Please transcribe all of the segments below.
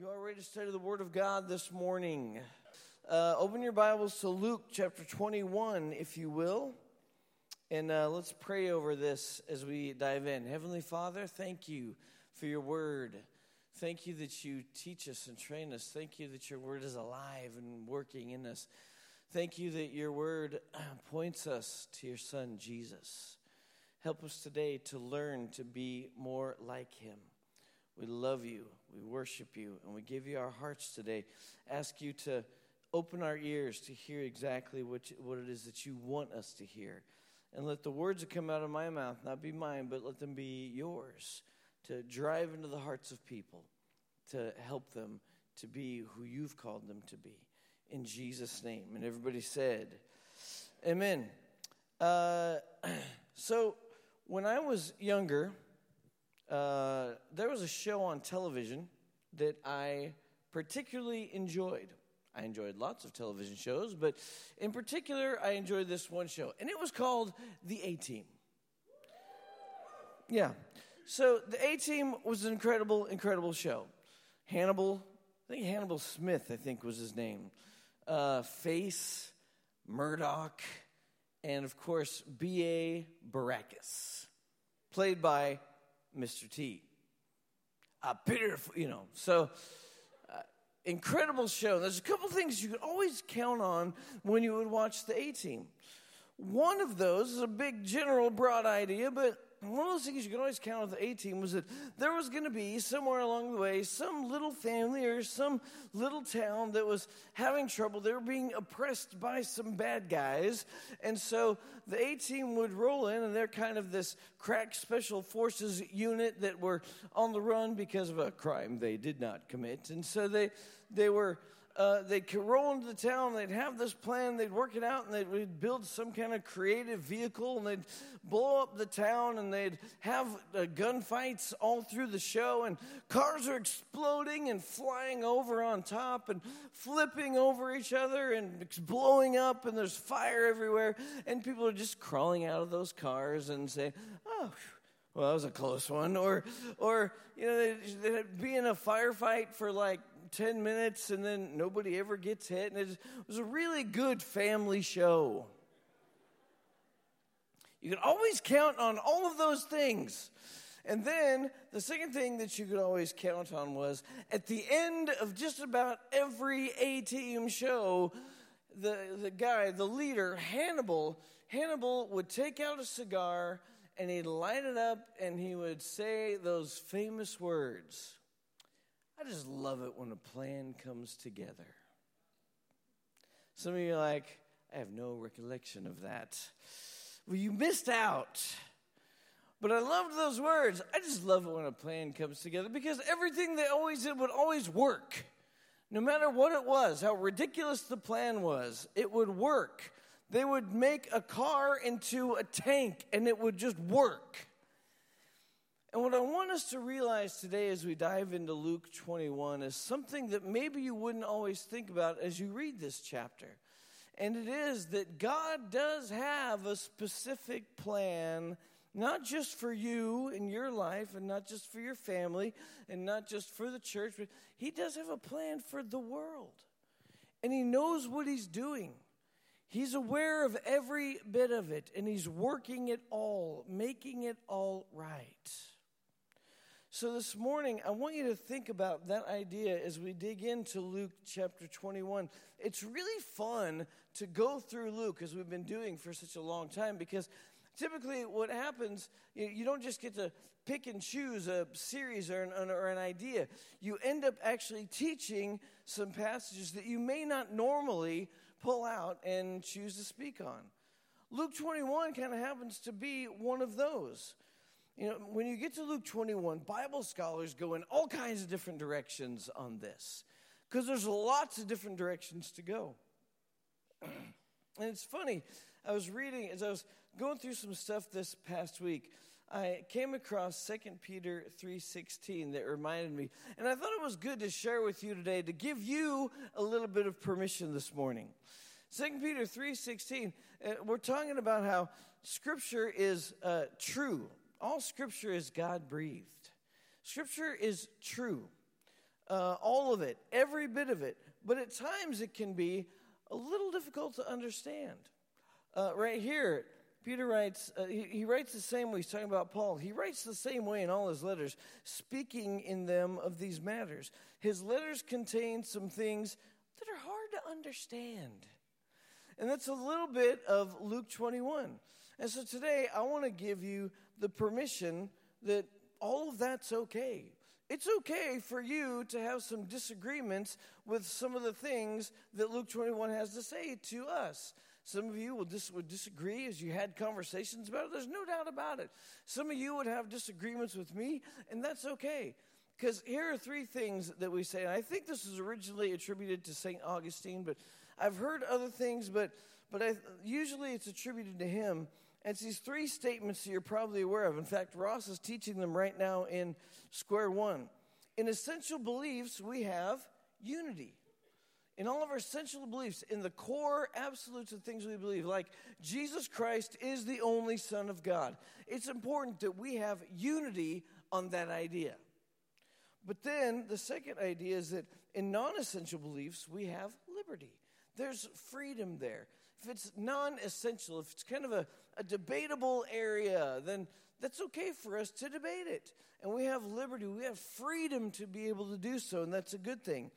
You are ready to study the Word of God this morning. Uh, open your Bibles to Luke chapter 21, if you will. And uh, let's pray over this as we dive in. Heavenly Father, thank you for your Word. Thank you that you teach us and train us. Thank you that your Word is alive and working in us. Thank you that your Word points us to your Son, Jesus. Help us today to learn to be more like Him. We love you, we worship you, and we give you our hearts today. Ask you to open our ears to hear exactly what, you, what it is that you want us to hear. And let the words that come out of my mouth not be mine, but let them be yours to drive into the hearts of people, to help them to be who you've called them to be. In Jesus' name. And everybody said, Amen. Uh, so, when I was younger, uh, there was a show on television that I particularly enjoyed. I enjoyed lots of television shows, but in particular, I enjoyed this one show, and it was called The A Team. Yeah. So, The A Team was an incredible, incredible show. Hannibal, I think Hannibal Smith, I think was his name. Uh, Face, Murdock, and of course, B.A. Baracus, played by Mr. T. A pitiful, you know. So, uh, incredible show. There's a couple things you could always count on when you would watch the A Team. One of those is a big, general, broad idea, but one of those things you can always count with the A team was that there was going to be somewhere along the way some little family or some little town that was having trouble. They were being oppressed by some bad guys. And so the A team would roll in, and they're kind of this crack special forces unit that were on the run because of a crime they did not commit. And so they, they were uh, they'd roll into the town, they'd have this plan, they'd work it out, and they'd build some kind of creative vehicle, and they'd blow up the town, and they'd have uh, gunfights all through the show, and cars are exploding and flying over on top, and flipping over each other, and blowing up, and there's fire everywhere, and people are just crawling out of those cars and saying, oh, well, that was a close one. Or, or you know, they'd, they'd be in a firefight for like 10 minutes and then nobody ever gets hit. And it was a really good family show. You could always count on all of those things. And then the second thing that you could always count on was at the end of just about every A team show, the, the guy, the leader, Hannibal, Hannibal would take out a cigar and he'd light it up and he would say those famous words I just love it when a plan comes together. Some of you are like, I have no recollection of that. Well, you missed out. But I loved those words. I just love it when a plan comes together because everything they always did would always work. No matter what it was, how ridiculous the plan was, it would work. They would make a car into a tank and it would just work. And what I want us to realize today as we dive into Luke 21 is something that maybe you wouldn't always think about as you read this chapter. And it is that God does have a specific plan, not just for you in your life, and not just for your family, and not just for the church, but He does have a plan for the world. And He knows what He's doing. He's aware of every bit of it, and He's working it all, making it all right. So, this morning, I want you to think about that idea as we dig into Luke chapter 21. It's really fun to go through Luke as we've been doing for such a long time because typically what happens, you don't just get to pick and choose a series or an, or an idea. You end up actually teaching some passages that you may not normally pull out and choose to speak on. Luke 21 kind of happens to be one of those. You know, when you get to Luke 21, Bible scholars go in all kinds of different directions on this because there's lots of different directions to go. and it's funny, I was reading, as I was going through some stuff this past week, I came across 2 Peter 3:16 that reminded me. And I thought it was good to share with you today to give you a little bit of permission this morning. 2 Peter 3:16, uh, we're talking about how scripture is uh, true all scripture is God breathed. Scripture is true. uh, all of it, every bit of it. But at times it can be a little difficult to understand. Uh, right here, Peter writes, uh, he, he, writes the same way. He's talking about Paul. He writes the same way in all his letters, speaking in them of these matters. His letters contain some things that are hard to understand. And that's a little bit of Luke 21. And so today, I want to give you the permission that all of that's okay. It's okay for you to have some disagreements with some of the things that Luke 21 has to say to us. Some of you will dis- would disagree as you had conversations about it. There's no doubt about it. Some of you would have disagreements with me, and that's okay. Because here are three things that we say. And I think this is originally attributed to St. Augustine, but I've heard other things, but, but I, usually it's attributed to him. And it's these three statements that you're probably aware of. In fact, Ross is teaching them right now in Square One. In essential beliefs, we have unity in all of our essential beliefs, in the core absolutes of things we believe, like Jesus Christ is the only Son of God, it's important that we have unity on that idea. But then the second idea is that in non essential beliefs, we have liberty. There's freedom there. If it's non essential, if it's kind of a, a debatable area, then that's okay for us to debate it. And we have liberty, we have freedom to be able to do so, and that's a good thing.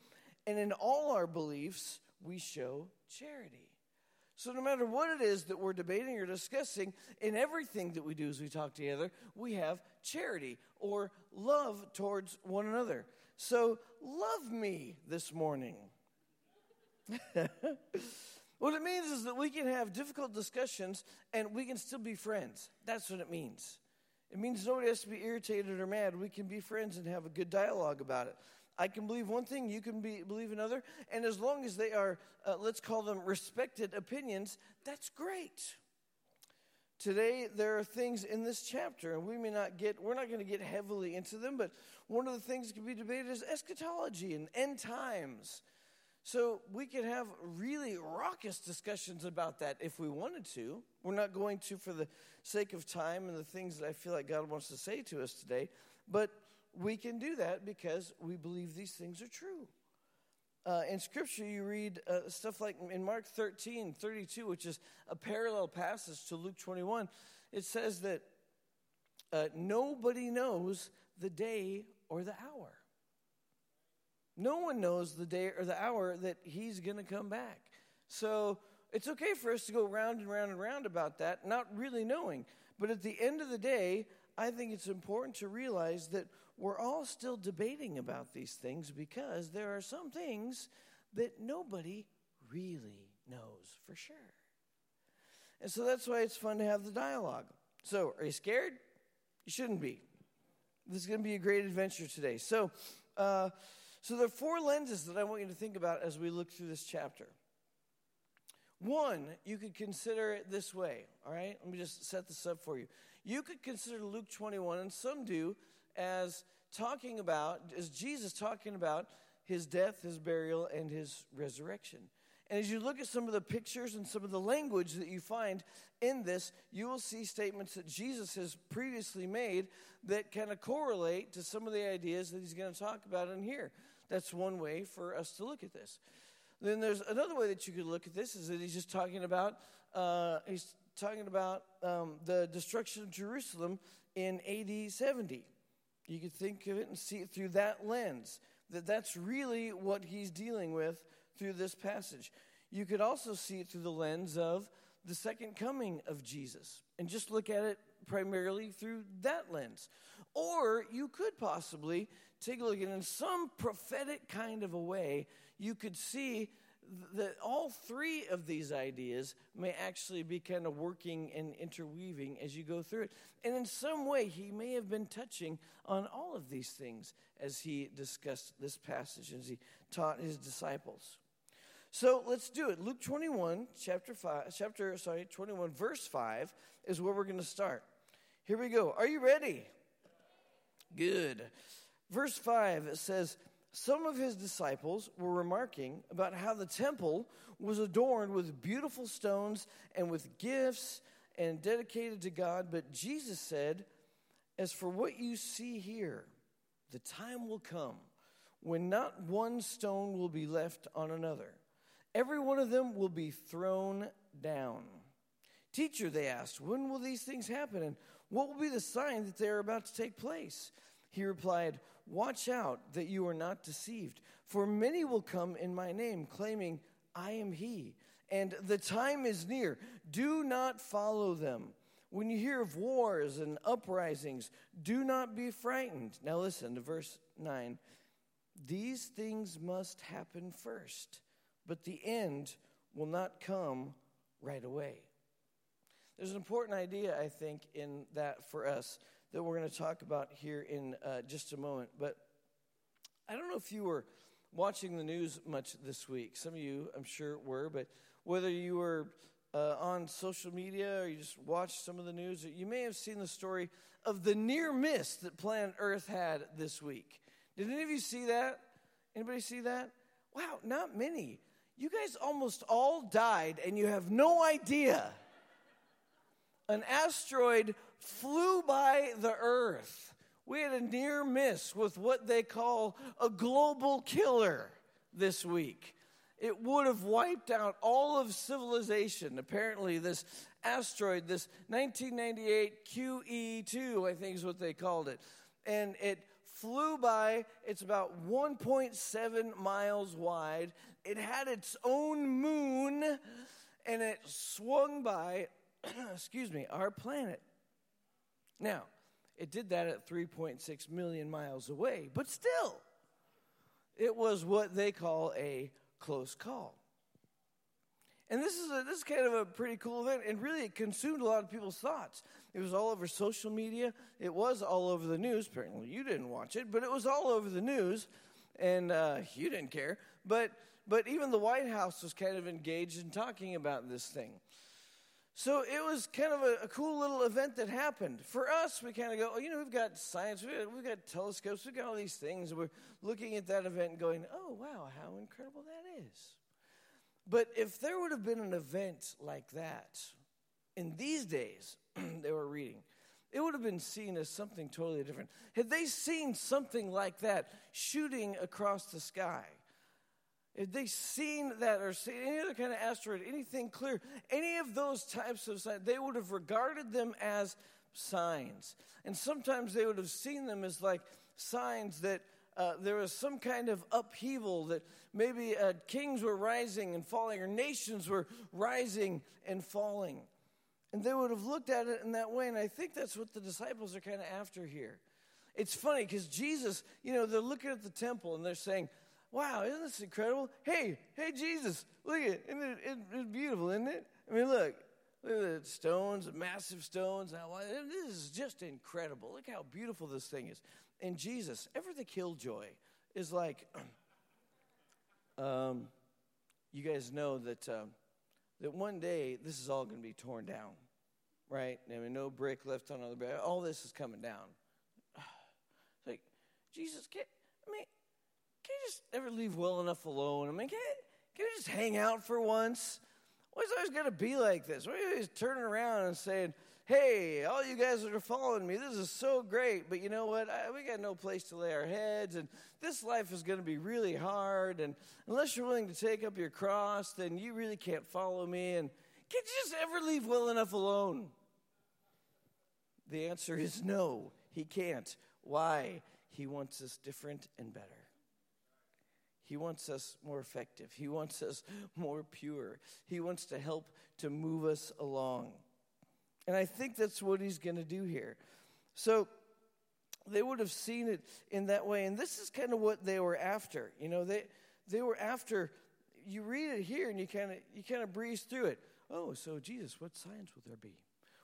And in all our beliefs, we show charity. So, no matter what it is that we're debating or discussing, in everything that we do as we talk together, we have charity or love towards one another. So, love me this morning. what it means is that we can have difficult discussions and we can still be friends. That's what it means. It means nobody has to be irritated or mad. We can be friends and have a good dialogue about it. I can believe one thing, you can be, believe another. And as long as they are, uh, let's call them respected opinions, that's great. Today, there are things in this chapter, and we may not get, we're not going to get heavily into them, but one of the things that can be debated is eschatology and end times. So we could have really raucous discussions about that if we wanted to. We're not going to for the sake of time and the things that I feel like God wants to say to us today. But we can do that because we believe these things are true. Uh, in Scripture, you read uh, stuff like in Mark 13, 32, which is a parallel passage to Luke 21. It says that uh, nobody knows the day or the hour. No one knows the day or the hour that he's going to come back. So it's okay for us to go round and round and round about that, not really knowing. But at the end of the day, I think it's important to realize that we're all still debating about these things because there are some things that nobody really knows for sure. And so that's why it's fun to have the dialogue. So, are you scared? You shouldn't be. This is going to be a great adventure today. So, uh, so there are four lenses that I want you to think about as we look through this chapter. One, you could consider it this way, all right? Let me just set this up for you. You could consider Luke 21, and some do, as talking about, as Jesus talking about his death, his burial, and his resurrection. And as you look at some of the pictures and some of the language that you find in this, you will see statements that Jesus has previously made that kind of correlate to some of the ideas that he's going to talk about in here. That's one way for us to look at this. Then there's another way that you could look at this is that he's just talking about uh, he's talking about um, the destruction of Jerusalem in AD 70. You could think of it and see it through that lens, that that's really what he's dealing with through this passage. You could also see it through the lens of the second coming of Jesus and just look at it primarily through that lens. Or you could possibly take a look it in some prophetic kind of a way. You could see that all three of these ideas may actually be kind of working and interweaving as you go through it. And in some way, he may have been touching on all of these things as he discussed this passage, as he taught his disciples. So let's do it. Luke 21, chapter 5, chapter, sorry, 21, verse 5 is where we're going to start. Here we go. Are you ready? Good. Verse 5 it says, some of his disciples were remarking about how the temple was adorned with beautiful stones and with gifts and dedicated to God. But Jesus said, As for what you see here, the time will come when not one stone will be left on another. Every one of them will be thrown down. Teacher, they asked, when will these things happen? And what will be the sign that they are about to take place? He replied, Watch out that you are not deceived, for many will come in my name, claiming, I am he. And the time is near. Do not follow them. When you hear of wars and uprisings, do not be frightened. Now listen to verse 9. These things must happen first, but the end will not come right away. There's an important idea, I think, in that for us that we're going to talk about here in uh, just a moment. But I don't know if you were watching the news much this week. Some of you, I'm sure, were, but whether you were uh, on social media or you just watched some of the news, you may have seen the story of the near miss that planet Earth had this week. Did any of you see that? Anybody see that? Wow, not many. You guys almost all died and you have no idea. An asteroid flew by the Earth. We had a near miss with what they call a global killer this week. It would have wiped out all of civilization. Apparently, this asteroid, this 1998 QE2, I think is what they called it, and it flew by. It's about 1.7 miles wide. It had its own moon, and it swung by, excuse me, our planet. Now, it did that at 3.6 million miles away, but still, it was what they call a close call. And this is, a, this is kind of a pretty cool event, and really it consumed a lot of people's thoughts. It was all over social media, it was all over the news. Apparently, you didn't watch it, but it was all over the news, and uh, you didn't care. But, but even the White House was kind of engaged in talking about this thing. So it was kind of a, a, cool little event that happened. For us, we kind of go, oh, you know, we've got science, we've got, we've got telescopes, we've got all these things. we're looking at that event and going, oh, wow, how incredible that is. But if there would have been an event like that in these days, they were reading, it would have been seen as something totally different. Had they seen something like that shooting across the sky, if they seen that or seen any other kind of asteroid, anything clear, any of those types of signs, they would have regarded them as signs. And sometimes they would have seen them as like signs that uh, there was some kind of upheaval, that maybe uh, kings were rising and falling, or nations were rising and falling. And they would have looked at it in that way. And I think that's what the disciples are kind of after here. It's funny because Jesus, you know, they're looking at the temple and they're saying, Wow, isn't this incredible? Hey, hey, Jesus, look at it. Isn't it, it it's beautiful, isn't it? I mean, look, look at the stones, massive stones. This is just incredible. Look how beautiful this thing is. And Jesus, ever the killjoy, is like, um, you guys know that, um, that one day this is all going to be torn down, right? I mean, no brick left on other brick. All this is coming down. It's like, Jesus, can, I mean, just never leave well enough alone? I mean, can, can we just hang out for once? Why is it always going to be like this? Why are you always turning around and saying, hey, all you guys that are following me, this is so great, but you know what? I, we got no place to lay our heads, and this life is going to be really hard, and unless you're willing to take up your cross, then you really can't follow me, and can't you just ever leave well enough alone? The answer is no, he can't. Why? He wants us different and better. He wants us more effective. He wants us more pure. He wants to help to move us along. And I think that's what he's going to do here. So they would have seen it in that way. And this is kind of what they were after. You know, they, they were after, you read it here and you kind of you kind of breeze through it. Oh, so Jesus, what signs will there be?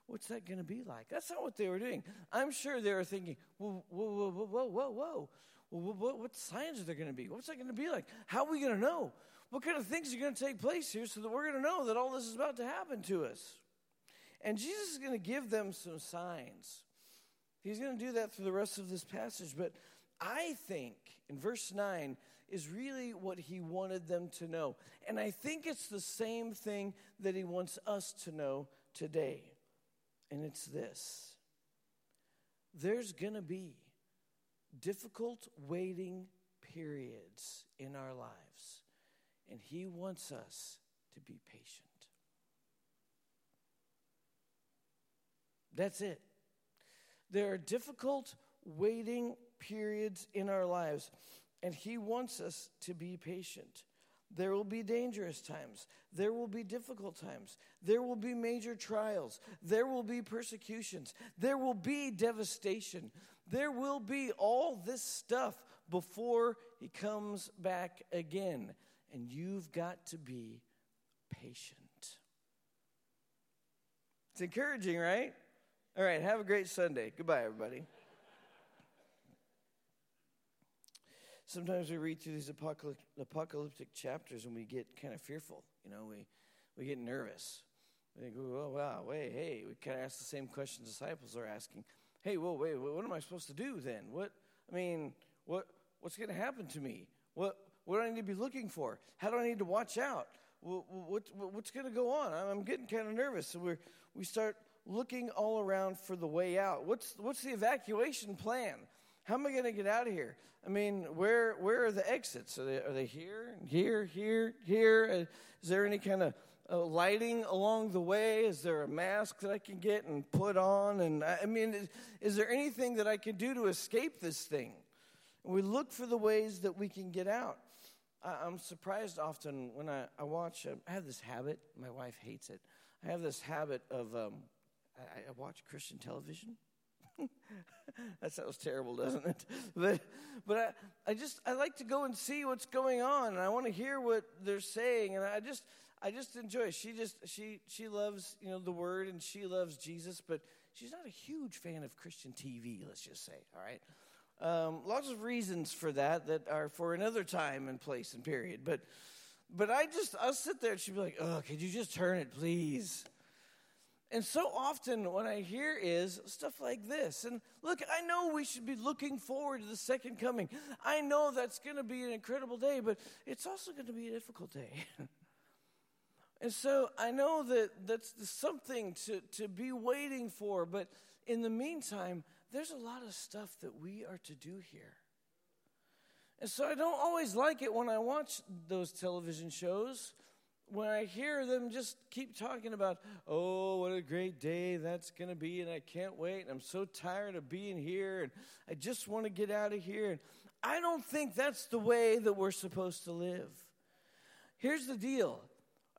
What's that going to be like? That's not what they were doing. I'm sure they were thinking, whoa, whoa, whoa, whoa, whoa, whoa well, what, what signs are there going to be? What's that going to be like? How are we going to know? What kind of things are going to take place here so that we're going to know that all this is about to happen to us? And Jesus is going to give them some signs. He's going to do that through the rest of this passage. But I think in verse 9 is really what he wanted them to know. And I think it's the same thing that he wants us to know today. And it's this there's going to be difficult waiting periods in our lives, and He wants us to be patient. That's it. There are difficult waiting periods in our lives, and He wants us to be patient. There will be dangerous times. There will be difficult times. There will be major trials. There will be persecutions. There will be devastation. There will be all this stuff before he comes back again. And you've got to be patient. It's encouraging, right? All right, have a great Sunday. Goodbye, everybody. Sometimes we read through these apocalyptic chapters and we get kind of fearful. You know, we, we get nervous. We think, oh, wow, wait, hey, we kind of ask the same questions disciples are asking. Hey, whoa, wait, what am I supposed to do then? What, I mean, what, what's going to happen to me? What, what do I need to be looking for? How do I need to watch out? What, what, what's going to go on? I'm getting kind of nervous. So we we start looking all around for the way out. What's, what's the evacuation plan? How am I going to get out of here? I mean, where where are the exits? Are they are they here, here, here, here? Uh, there any kind of uh, lighting along the way? Is there a mask that I can get and put on? And I mean, is, is there anything that I can do to escape this thing? we look for the ways that we can get out. I, am surprised often when I, I watch. Uh, I have this habit. My wife hates it. I have this habit of um, I, I watch Christian television. that sounds terrible, doesn't it? But, but I, I just I like to go and see what's going on, and I want to hear what they're saying, and I just I just enjoy. She just she she loves you know the word, and she loves Jesus, but she's not a huge fan of Christian TV. Let's just say, all right. Um, lots of reasons for that that are for another time and place and period. But but I just I'll sit there and she'd be like, "Oh, could you just turn it, please?" And so often, what I hear is stuff like this. And look, I know we should be looking forward to the second coming. I know that's going to be an incredible day, but it's also going to be a difficult day. and so I know that that's something to, to be waiting for, but in the meantime, there's a lot of stuff that we are to do here. And so I don't always like it when I watch those television shows when I hear them just keep talking about, oh, what a great day that's going to be, and I can't wait, and I'm so tired of being here, and I just want to get out of here. And I don't think that's the way that we're supposed to live. Here's the deal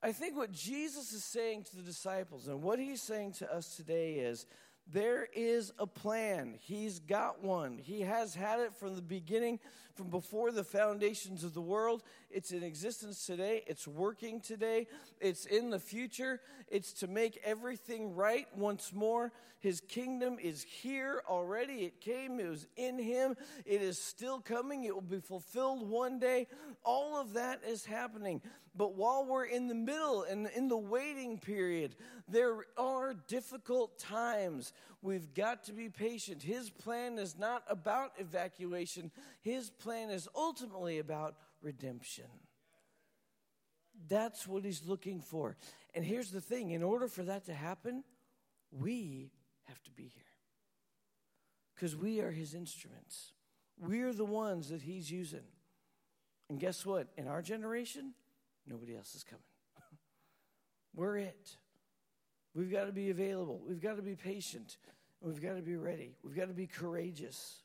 I think what Jesus is saying to the disciples and what he's saying to us today is there is a plan. He's got one. He has had it from the beginning, from before the foundations of the world. It's in existence today. It's working today. It's in the future. It's to make everything right once more. His kingdom is here already. It came, it was in Him. It is still coming. It will be fulfilled one day. All of that is happening. But while we're in the middle and in the waiting period, there are difficult times. We've got to be patient. His plan is not about evacuation, His plan is ultimately about redemption. That's what He's looking for. And here's the thing in order for that to happen, we have to be here. Because we are His instruments, we're the ones that He's using. And guess what? In our generation, Nobody else is coming. We're it. We've got to be available. We've got to be patient. We've got to be ready. We've got to be courageous.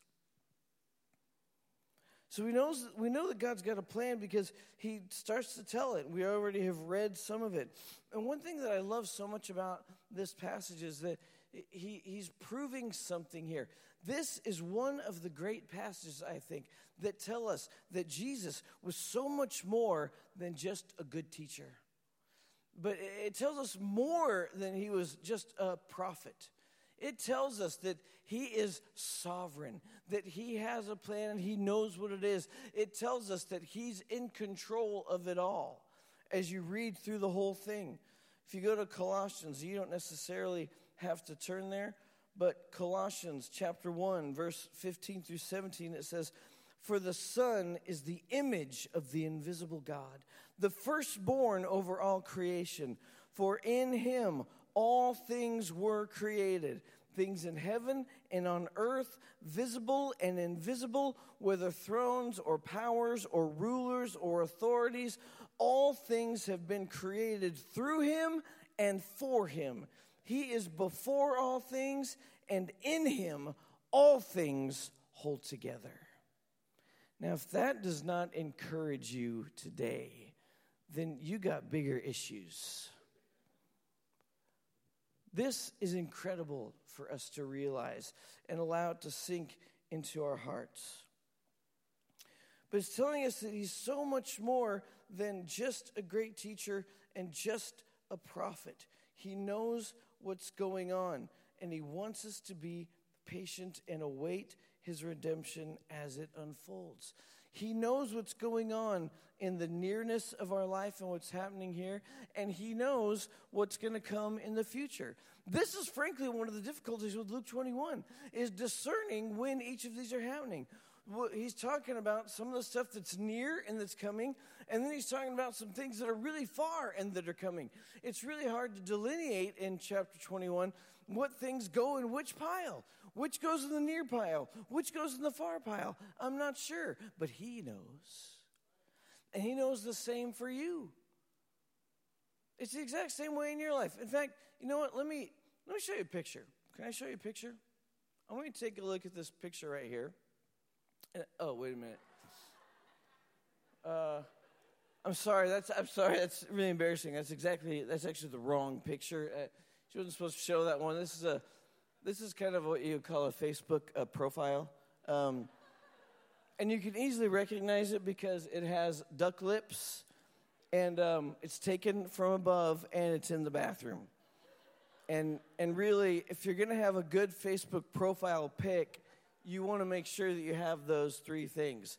So we know, we know that God's got a plan because he starts to tell it. We already have read some of it. And one thing that I love so much about this passage is that he, he's proving something here. This is one of the great passages, I think, that tell us that Jesus was so much more than just a good teacher. But it tells us more than he was just a prophet. It tells us that he is sovereign, that he has a plan and he knows what it is. It tells us that he's in control of it all as you read through the whole thing. If you go to Colossians, you don't necessarily have to turn there, but Colossians chapter 1, verse 15 through 17, it says, For the Son is the image of the invisible God, the firstborn over all creation. For in him all things were created things in heaven and on earth, visible and invisible, whether thrones or powers or rulers or authorities, all things have been created through him and for him. He is before all things, and in him all things hold together. Now, if that does not encourage you today, then you got bigger issues. This is incredible for us to realize and allow it to sink into our hearts. But it's telling us that he's so much more than just a great teacher and just a prophet. He knows what's going on, and he wants us to be patient and await his redemption as it unfolds. He knows what's going on in the nearness of our life and what's happening here, and He knows what's going to come in the future. This is frankly one of the difficulties with Luke 21 is discerning when each of these are happening. He's talking about some of the stuff that's near and that's coming, and then he's talking about some things that are really far and that are coming. It's really hard to delineate in chapter 21 what things go in which pile. Which goes in the near pile? Which goes in the far pile? I'm not sure, but He knows. And He knows the same for you. It's the exact same way in your life. In fact, you know what? Let me let me show you a picture. Can I show you a picture? I want you to take a look at this picture right here. Uh, oh, wait a minute. Uh, I'm sorry. That's I'm sorry. That's really embarrassing. That's exactly that's actually the wrong picture. Uh, she wasn't supposed to show that one. This is a this is kind of what you call a Facebook uh, profile. Um, and you can easily recognize it because it has duck lips and um, it's taken from above and it's in the bathroom. And, and really, if you're to have a good Facebook profile pic, you want to make sure that you have those three things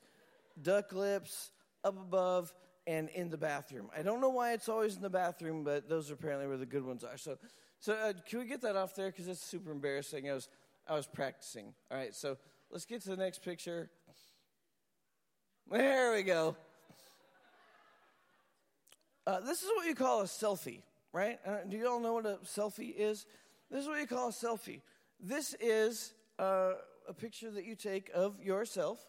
duck lips, up above, and in the bathroom. I don't know why it's always in the bathroom, but those are apparently where the good ones are. So so uh, can we get that off there because it's super embarrassing. I was I was practicing. All right, so let's get to the next picture. There we go. Uh, this is what you call a selfie, right? Uh, do you all know what a selfie is? This is what you call a selfie. This is uh, a picture that you take of yourself,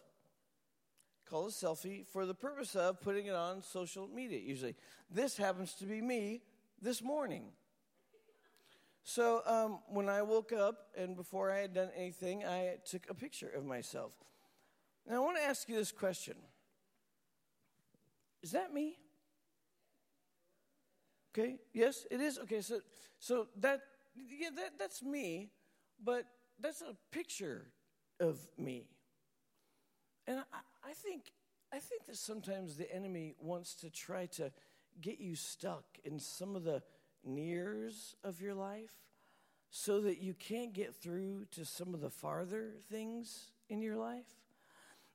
call a selfie, for the purpose of putting it on social media, usually. This happens to be me this morning. So um, when I woke up and before I had done anything, I took a picture of myself. Now I want to ask you this question Is that me? Okay, yes, it is. Okay, so so that yeah, that that's me, but that's a picture of me. And I, I think I think that sometimes the enemy wants to try to get you stuck in some of the nears of your life so that you can't get through to some of the farther things in your life.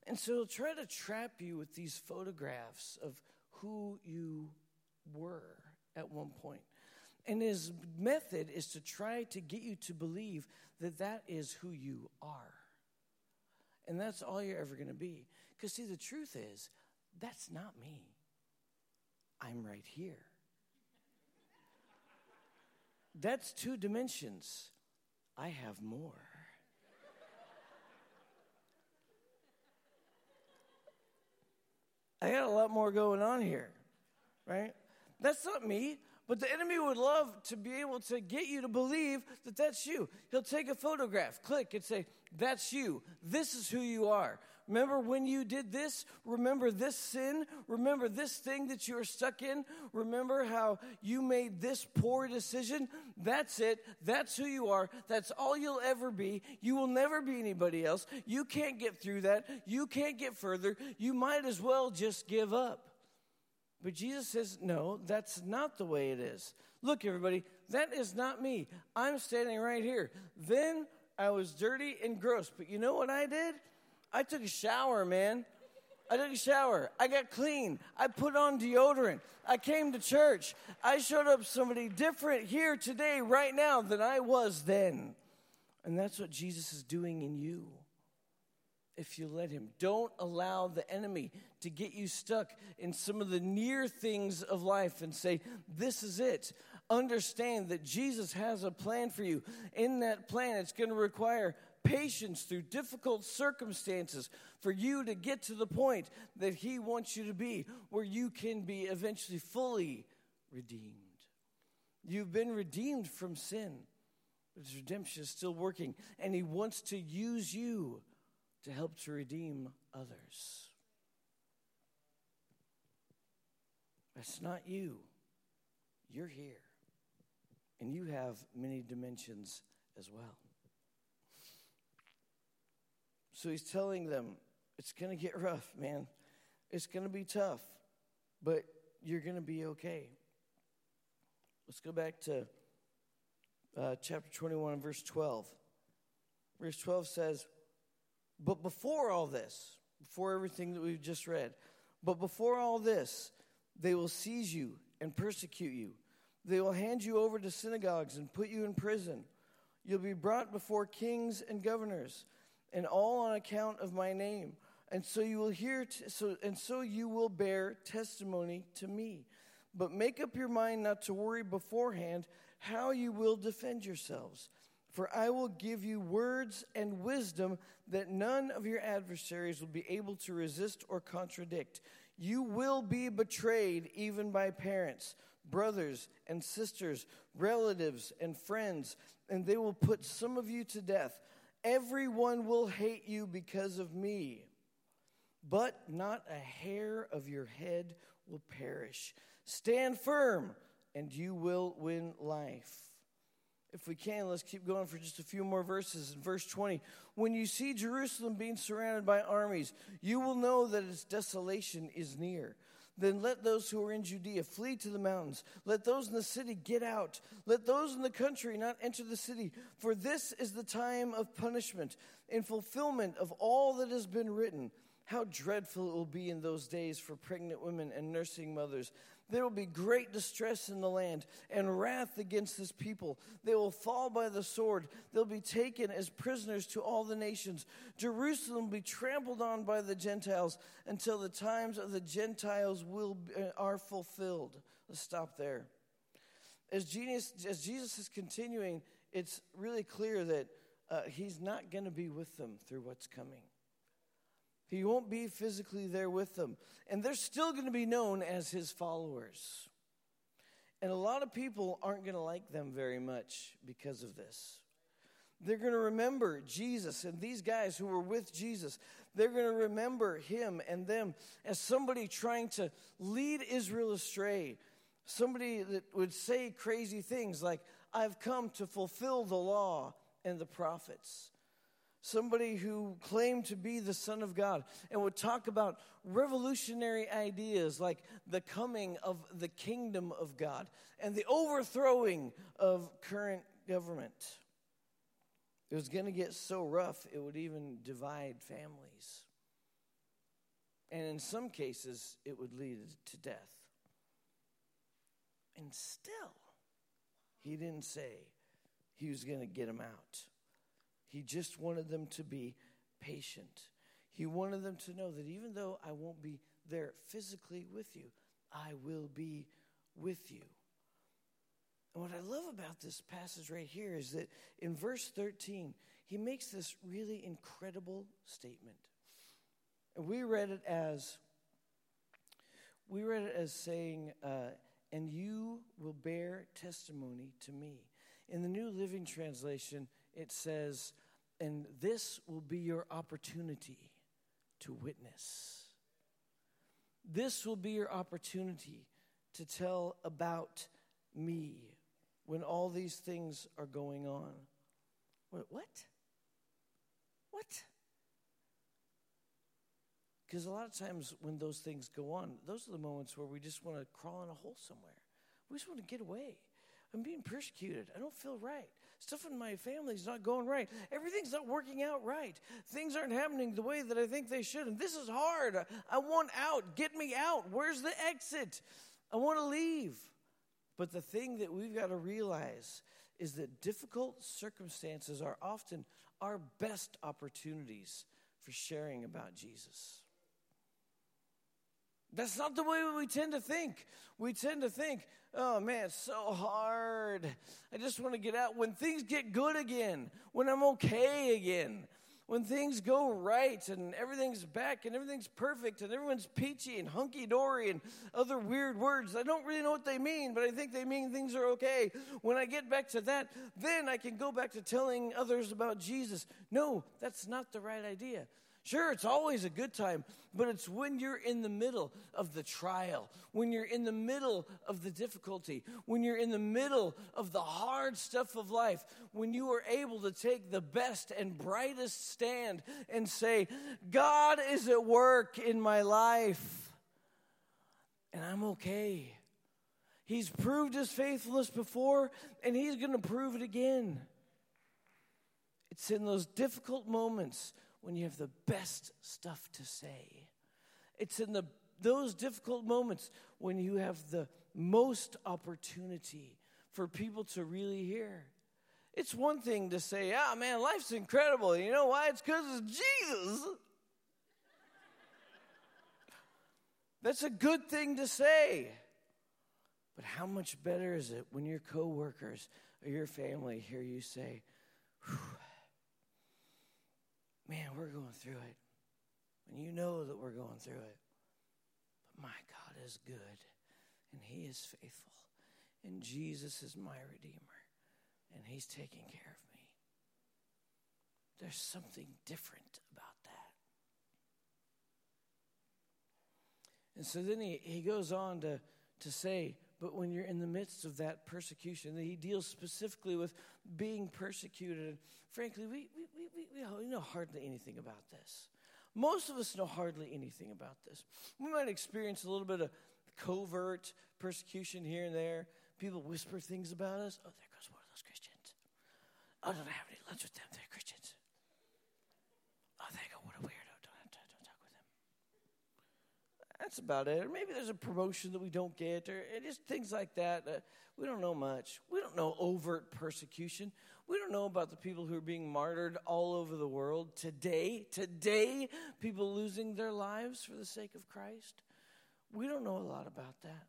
And so he'll try to trap you with these photographs of who you were at one point. And his method is to try to get you to believe that that is who you are. And that's all you're ever going to be. Because, see, the truth is, that's not me. I'm right here. That's two dimensions. I have more. I got a lot more going on here, right? That's not me, but the enemy would love to be able to get you to believe that that's you. He'll take a photograph, click, and say, That's you. This is who you are. Remember when you did this? Remember this sin? Remember this thing that you were stuck in? Remember how you made this poor decision? That's it. That's who you are. That's all you'll ever be. You will never be anybody else. You can't get through that. You can't get further. You might as well just give up. But Jesus says, no, that's not the way it is. Look, everybody, that is not me. I'm standing right here. Then I was dirty and gross. But you know what I did? I took a shower, man. I took a shower. I got clean. I put on deodorant. I came to church. I showed up somebody different here today, right now, than I was then. And that's what Jesus is doing in you. If you let him, don't allow the enemy to get you stuck in some of the near things of life and say, This is it. understand that Jesus has a plan for you. In that plan, it's going to require patience through difficult circumstances for you to get to the point that He wants you to be, where you can be eventually fully redeemed. You've been redeemed from sin, but His redemption is still working, and He wants to use you to help to redeem others. That's not you. You're here. And you have many dimensions as well. So he's telling them, it's going to get rough, man. It's going to be tough, but you're going to be okay. Let's go back to uh, chapter 21 verse 12. Verse 12 says, But before all this, before everything that we've just read, but before all this, they will seize you and persecute you. They will hand you over to synagogues and put you in prison. You'll be brought before kings and governors, and all on account of my name. And so you will hear t- so and so you will bear testimony to me. But make up your mind not to worry beforehand how you will defend yourselves. For I will give you words and wisdom that none of your adversaries will be able to resist or contradict. You will be betrayed even by parents, brothers and sisters, relatives and friends, and they will put some of you to death. Everyone will hate you because of me, but not a hair of your head will perish. Stand firm, and you will win life. If we can, let's keep going for just a few more verses. In verse 20, when you see Jerusalem being surrounded by armies, you will know that its desolation is near. Then let those who are in Judea flee to the mountains. Let those in the city get out. Let those in the country not enter the city. For this is the time of punishment, in fulfillment of all that has been written. How dreadful it will be in those days for pregnant women and nursing mothers there will be great distress in the land and wrath against this people. They will fall by the sword. They'll be taken as prisoners to all the nations. Jerusalem will be trampled on by the Gentiles until the times of the Gentiles will uh, are fulfilled. Let's stop there. As Jesus, as Jesus is continuing, it's really clear that uh, he's not going to be with them through what's coming. He won't be physically there with them. And they're still going to be known as his followers. And a lot of people aren't going to like them very much because of this. They're going to remember Jesus and these guys who were with Jesus. They're going to remember him and them as somebody trying to lead Israel astray. Somebody that would say crazy things like, I've come to fulfill the law and the prophets somebody who claimed to be the Son of God and would talk about revolutionary ideas like the coming of the kingdom of God and the overthrowing of current government. It was going to get so rough, it would even divide families. And in some cases, it would lead to death. And still, he didn't say he was going to get him out. He just wanted them to be patient. He wanted them to know that even though I won't be there physically with you, I will be with you. And what I love about this passage right here is that in verse 13, he makes this really incredible statement. And we read it as we read it as saying, uh, and you will bear testimony to me. In the New Living Translation, it says, and this will be your opportunity to witness. This will be your opportunity to tell about me when all these things are going on. What? What? What? Because a lot of times when those things go on, those are the moments where we just want to crawl in a hole somewhere. We just want to get away. I'm being persecuted. I don't feel right. Stuff in my family's not going right. Everything's not working out right. Things aren't happening the way that I think they should. And this is hard. I want out. Get me out. Where's the exit? I want to leave. But the thing that we've got to realize is that difficult circumstances are often our best opportunities for sharing about Jesus. That's not the way we tend to think. We tend to think, oh man, it's so hard. I just want to get out. When things get good again, when I'm okay again, when things go right and everything's back and everything's perfect and everyone's peachy and hunky dory and other weird words. I don't really know what they mean, but I think they mean things are okay. When I get back to that, then I can go back to telling others about Jesus. No, that's not the right idea. Sure, it's always a good time, but it's when you're in the middle of the trial, when you're in the middle of the difficulty, when you're in the middle of the hard stuff of life, when you are able to take the best and brightest stand and say, God is at work in my life, and I'm okay. He's proved his faithfulness before, and he's going to prove it again. It's in those difficult moments when you have the best stuff to say. It's in the, those difficult moments when you have the most opportunity for people to really hear. It's one thing to say, ah, man, life's incredible. You know why? It's because it's Jesus. That's a good thing to say. But how much better is it when your coworkers or your family hear you say, man, we're going through it. And you know that we're going through it. But my God is good, and He is faithful. And Jesus is my Redeemer, and He's taking care of me. There's something different about that. And so then he, he goes on to, to say, but when you're in the midst of that persecution, he deals specifically with being persecuted. And frankly, we, we, we, we, know hardly anything about this. Most of us know hardly anything about this. We might experience a little bit of covert persecution here and there. People whisper things about us. Oh, there goes one of those Christians. Oh, I don't have any lunch with them. They're Christians. Oh, there you go. What a weirdo. That's about it. Or maybe there's a promotion that we don't get, or just things like that. Uh, we don't know much. We don't know overt persecution. We don't know about the people who are being martyred all over the world today. Today, people losing their lives for the sake of Christ. We don't know a lot about that.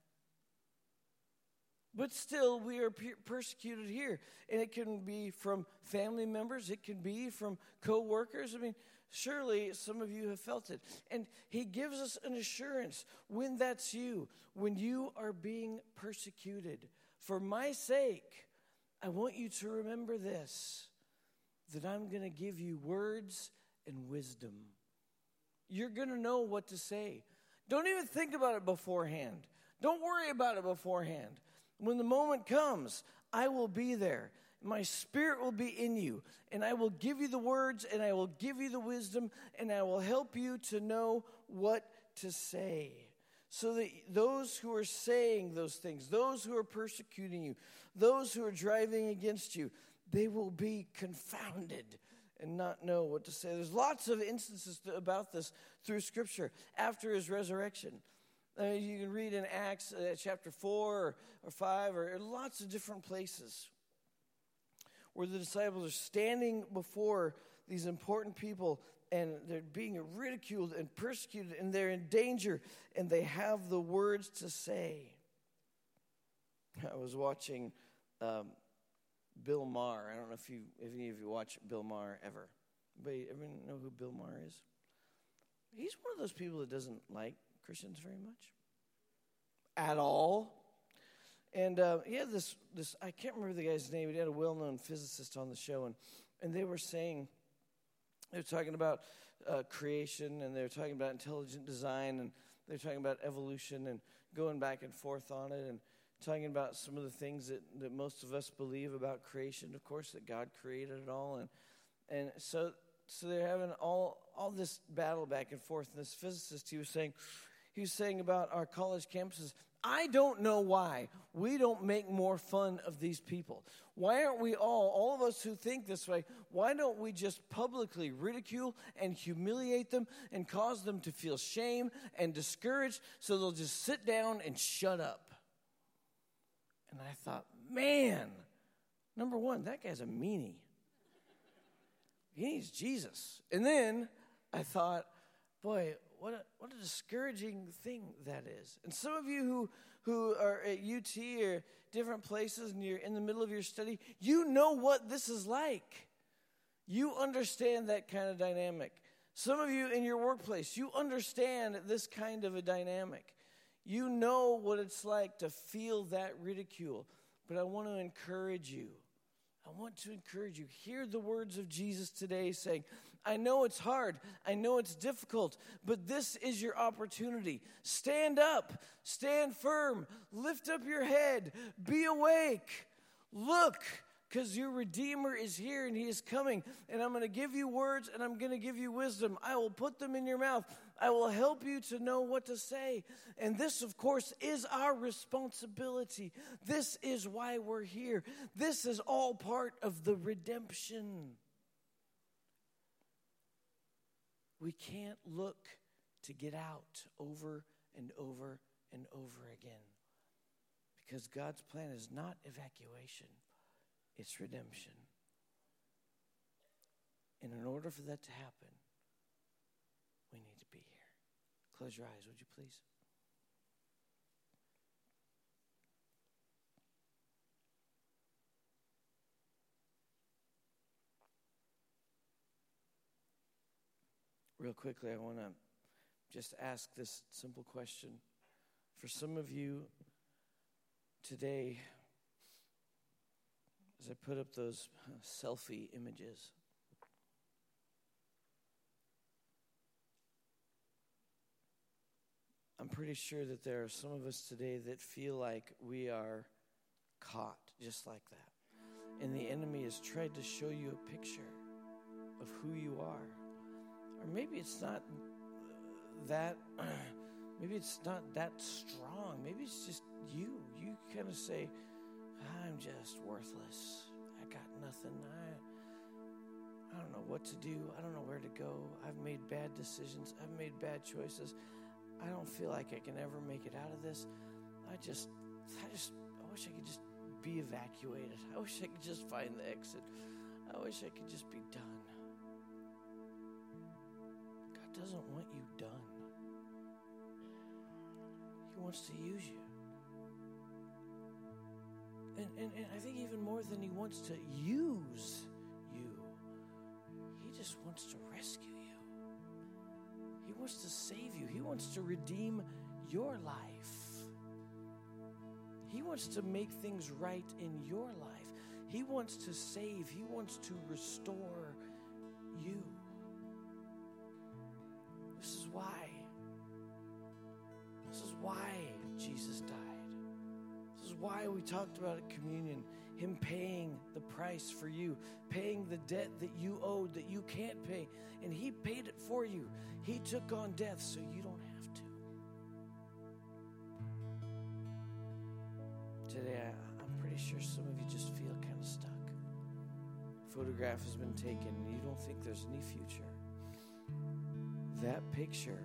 But still, we are persecuted here. And it can be from family members, it can be from co workers. I mean, Surely some of you have felt it. And he gives us an assurance when that's you, when you are being persecuted. For my sake, I want you to remember this that I'm going to give you words and wisdom. You're going to know what to say. Don't even think about it beforehand. Don't worry about it beforehand. When the moment comes, I will be there my spirit will be in you, and I will give you the words, and I will give you the wisdom, and I will help you to know what to say. So that those who are saying those things, those who are persecuting you, those who are driving against you, they will be confounded and not know what to say. There's lots of instances about this through Scripture after his resurrection. Uh, you can read in Acts uh, chapter 4 or, or 5 or, or lots of different places where the disciples are standing before these important people and they're being ridiculed and persecuted and they're in danger and they have the words to say. I was watching um, Bill Maher. I don't know if you, if any of you watch Bill Maher ever. Anybody everyone know who Bill Maher is? He's one of those people that doesn't like Christians very much at all. And uh, he had this, this, I can't remember the guy's name, but he had a well known physicist on the show, and, and they were saying, they were talking about uh, creation, and they were talking about intelligent design, and they were talking about evolution, and going back and forth on it, and talking about some of the things that, that most of us believe about creation, of course, that God created it all. And, and so, so they're having all, all this battle back and forth. And this physicist, he was saying, he was saying about our college campuses, I don't know why we don't make more fun of these people. Why aren't we all, all of us who think this way, why don't we just publicly ridicule and humiliate them and cause them to feel shame and discouraged so they'll just sit down and shut up? And I thought, man, number one, that guy's a meanie. He needs Jesus. And then I thought, boy, what a, what a discouraging thing that is. And some of you who, who are at UT or different places and you're in the middle of your study, you know what this is like. You understand that kind of dynamic. Some of you in your workplace, you understand this kind of a dynamic. You know what it's like to feel that ridicule. But I want to encourage you. I want to encourage you. Hear the words of Jesus today saying, I know it's hard. I know it's difficult, but this is your opportunity. Stand up, stand firm, lift up your head, be awake, look because your Redeemer is here and He is coming. And I'm going to give you words and I'm going to give you wisdom. I will put them in your mouth. I will help you to know what to say. And this, of course, is our responsibility. This is why we're here. This is all part of the redemption. We can't look to get out over and over and over again because God's plan is not evacuation it's redemption. And in order for that to happen, we need to be here. Close your eyes, would you please? Real quickly, I want to just ask this simple question. For some of you today, as I put up those selfie images. Pretty sure that there are some of us today that feel like we are caught just like that. And the enemy has tried to show you a picture of who you are. Or maybe it's not that, maybe it's not that strong. Maybe it's just you. You kind of say, I'm just worthless. I got nothing. I, I don't know what to do. I don't know where to go. I've made bad decisions. I've made bad choices. I don't feel like I can ever make it out of this. I just, I just, I wish I could just be evacuated. I wish I could just find the exit. I wish I could just be done. God doesn't want you done. He wants to use you. And, and, and I think even more than he wants to use you, he just wants to rescue you. He wants to save you. He wants to redeem your life. He wants to make things right in your life. He wants to save. He wants to restore you. This is why. This is why Jesus died This is why we talked about communion him paying the price for you, paying the debt that you owed that you can't pay. And he paid it for you. He took on death so you don't have to. Today, I, I'm pretty sure some of you just feel kind of stuck. Photograph has been taken and you don't think there's any future. That picture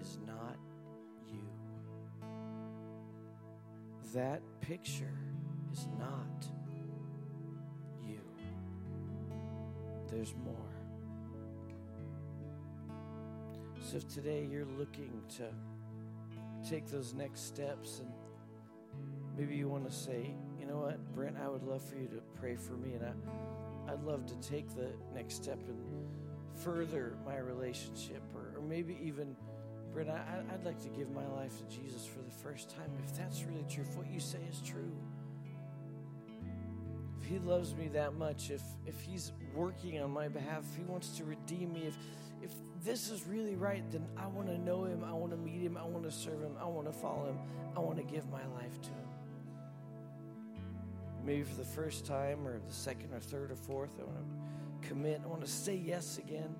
is not you. that picture is not There's more. So if today you're looking to take those next steps and maybe you want to say, you know what, Brent, I would love for you to pray for me and I, I'd love to take the next step and further my relationship or, or maybe even Brent, I, would like to give my life to Jesus for the first time. If that's really true, if what you say is true, He loves me that much, if if He's working on my behalf, if He wants to redeem me, if if this is really right, then I want to know Him. I want to meet Him. I want to serve Him. I want to follow Him. I want to give my life to Him. Maybe for the first time, or the second, or third, or fourth, I want to commit. I want to say yes again.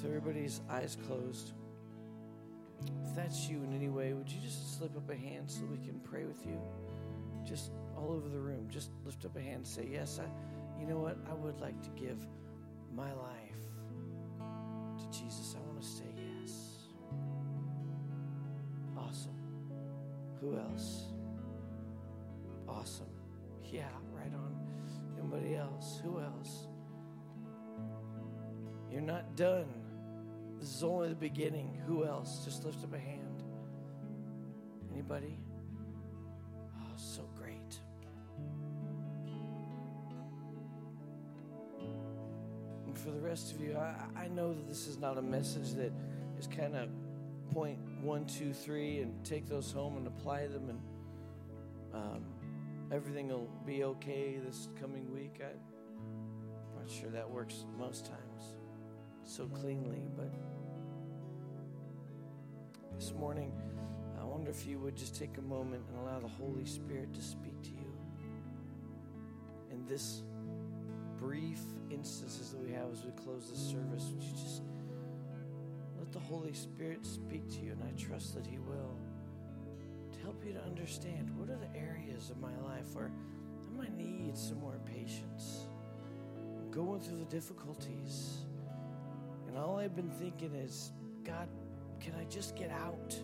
So everybody's eyes closed. If that's you in any way, would you just slip up a hand so we can pray with you? Just all over the room. Just lift up a hand and say, Yes, I you know what? I would like to give my life to Jesus. I want to say yes. Awesome. Who else? Awesome. Yeah, right on. Anybody else? Who else? You're not done This is only the beginning. Who else? Just lift up a hand. Anybody? Oh, so for the rest of you, I, I know that this is not a message that is kind of point one, two, three, and take those home and apply them, and um, everything will be okay this coming week. I, I'm not sure that works most times so cleanly, but this morning, I wonder if you would just take a moment and allow the Holy Spirit to speak to you. In this brief instances that we have as we close this service, would you just let the Holy Spirit speak to you, and I trust that He will, to help you to understand what are the areas of my life where I might need some more patience. I'm going through the difficulties. And all I've been thinking is, God, can I just get out?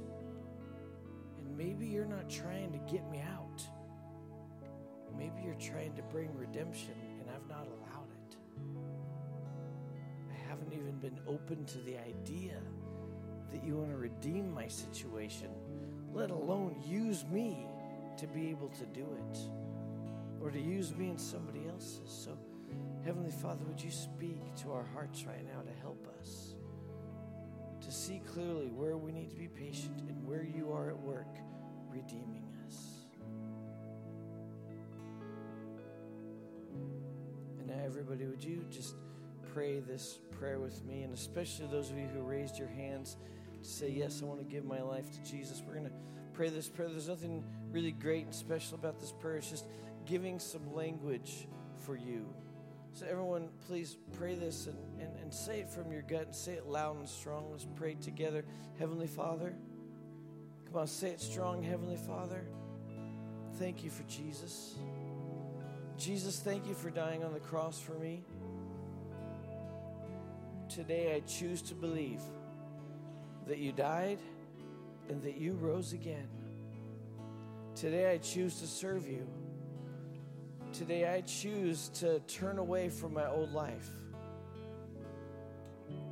And maybe you're not trying to get me out. Maybe you're trying to bring redemption, been open to the idea that you want to redeem my situation, let alone use me to be able to do it or to use me in somebody else's. So, Heavenly Father, would you speak to our hearts right now to help us to see clearly where we need to be patient and where you are at work redeeming us? And now, everybody, would you just pray this prayer with me? And especially those of you who raised your hands to say, Yes, I want to give my life to Jesus. We're going to pray this prayer. There's nothing really great and special about this prayer, it's just giving some language for you. So, everyone, please pray this and, and, and say it from your gut and say it loud and strong. Let's pray together. Heavenly Father, come on, say it strong. Heavenly Father, thank you for Jesus. Jesus, thank you for dying on the cross for me. Today I choose to believe that you died and that you rose again. Today I choose to serve you. Today I choose to turn away from my old life.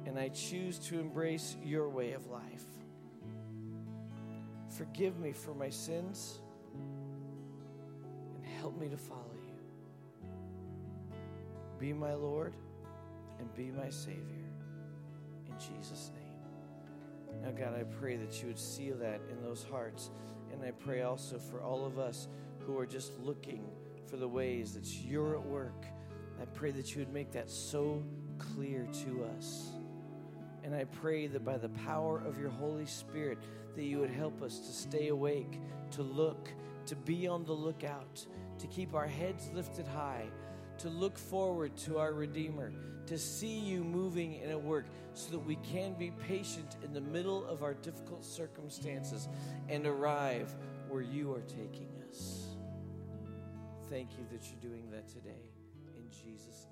And I choose to embrace your way of life. Forgive me for my sins and help me to follow you. Be my Lord and be my Savior. Jesus' name. Now, God, I pray that you would seal that in those hearts. And I pray also for all of us who are just looking for the ways that you're at work. I pray that you would make that so clear to us. And I pray that by the power of your Holy Spirit, that you would help us to stay awake, to look, to be on the lookout, to keep our heads lifted high, to look forward to our Redeemer, to see you moving in a work so that we can be patient in the middle of our difficult circumstances and arrive where you are taking us thank you that you're doing that today. In Jesus' name.